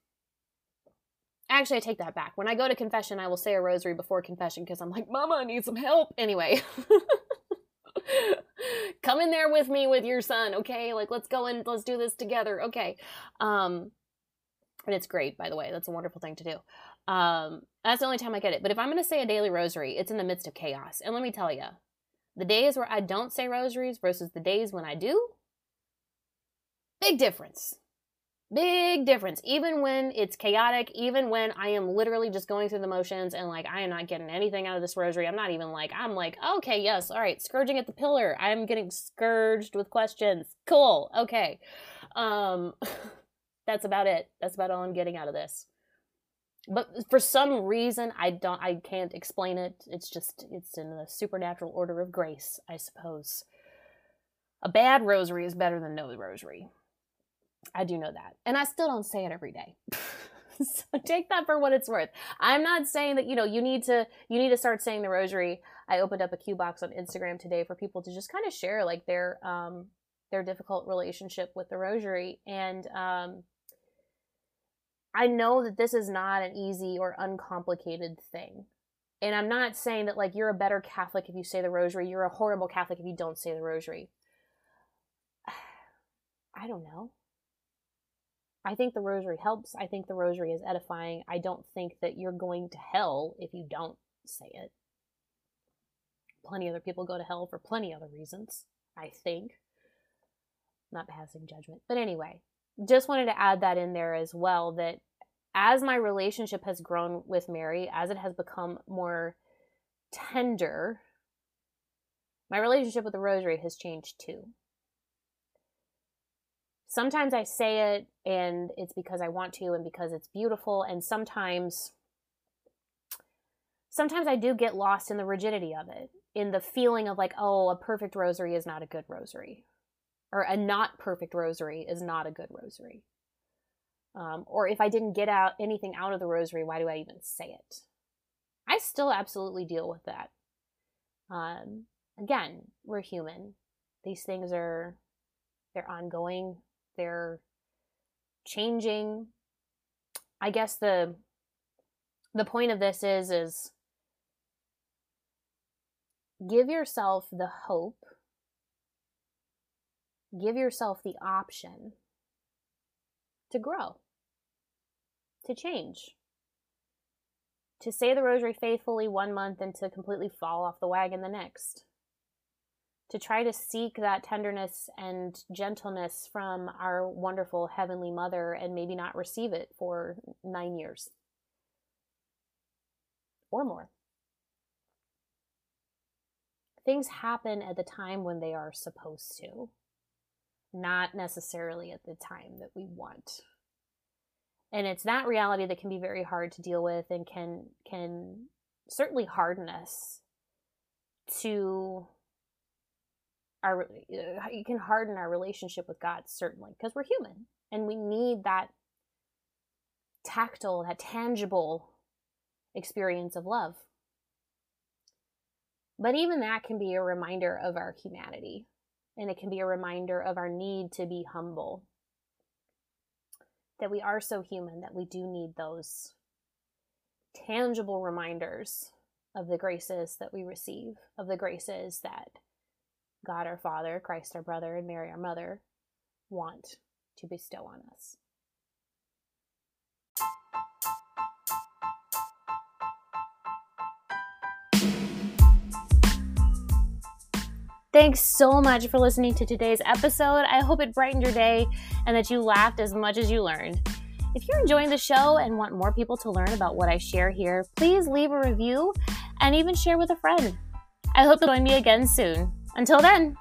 Speaker 1: Actually, I take that back. When I go to confession, I will say a rosary before confession because I'm like, Mama, I need some help. Anyway. come in there with me with your son, okay? Like let's go and let's do this together, okay? Um, and it's great, by the way. That's a wonderful thing to do. Um, that's the only time I get it. But if I'm going to say a daily rosary, it's in the midst of chaos. And let me tell you, the days where I don't say rosaries versus the days when I do, big difference. Big difference. Even when it's chaotic, even when I am literally just going through the motions and like I am not getting anything out of this rosary. I'm not even like, I'm like, okay, yes, all right, scourging at the pillar. I'm getting scourged with questions. Cool. Okay. Um that's about it. That's about all I'm getting out of this. But for some reason I don't I can't explain it. It's just it's in the supernatural order of grace, I suppose. A bad rosary is better than no rosary. I do know that. And I still don't say it every day. so take that for what it's worth. I'm not saying that, you know, you need to you need to start saying the rosary. I opened up a Q box on Instagram today for people to just kind of share like their um their difficult relationship with the rosary and um I know that this is not an easy or uncomplicated thing. And I'm not saying that like you're a better Catholic if you say the rosary, you're a horrible Catholic if you don't say the rosary. I don't know. I think the rosary helps. I think the rosary is edifying. I don't think that you're going to hell if you don't say it. Plenty other people go to hell for plenty other reasons, I think. Not passing judgment. But anyway, just wanted to add that in there as well that as my relationship has grown with Mary, as it has become more tender, my relationship with the rosary has changed too sometimes I say it and it's because I want to and because it's beautiful and sometimes sometimes I do get lost in the rigidity of it, in the feeling of like, oh, a perfect rosary is not a good rosary. Or a not perfect rosary is not a good rosary. Um, or if I didn't get out anything out of the rosary, why do I even say it? I still absolutely deal with that. Um, again, we're human. These things are they're ongoing they're changing. I guess the the point of this is is give yourself the hope give yourself the option to grow to change to say the rosary faithfully one month and to completely fall off the wagon the next to try to seek that tenderness and gentleness from our wonderful Heavenly Mother and maybe not receive it for nine years or more. Things happen at the time when they are supposed to, not necessarily at the time that we want. And it's that reality that can be very hard to deal with and can can certainly harden us to our uh, you can harden our relationship with God certainly because we're human and we need that tactile, that tangible experience of love. But even that can be a reminder of our humanity and it can be a reminder of our need to be humble. That we are so human that we do need those tangible reminders of the graces that we receive, of the graces that God our Father, Christ our brother, and Mary our mother want to bestow on us. Thanks so much for listening to today's episode. I hope it brightened your day and that you laughed as much as you learned. If you're enjoying the show and want more people to learn about what I share here, please leave a review and even share with a friend. I hope you'll join me again soon. Until then,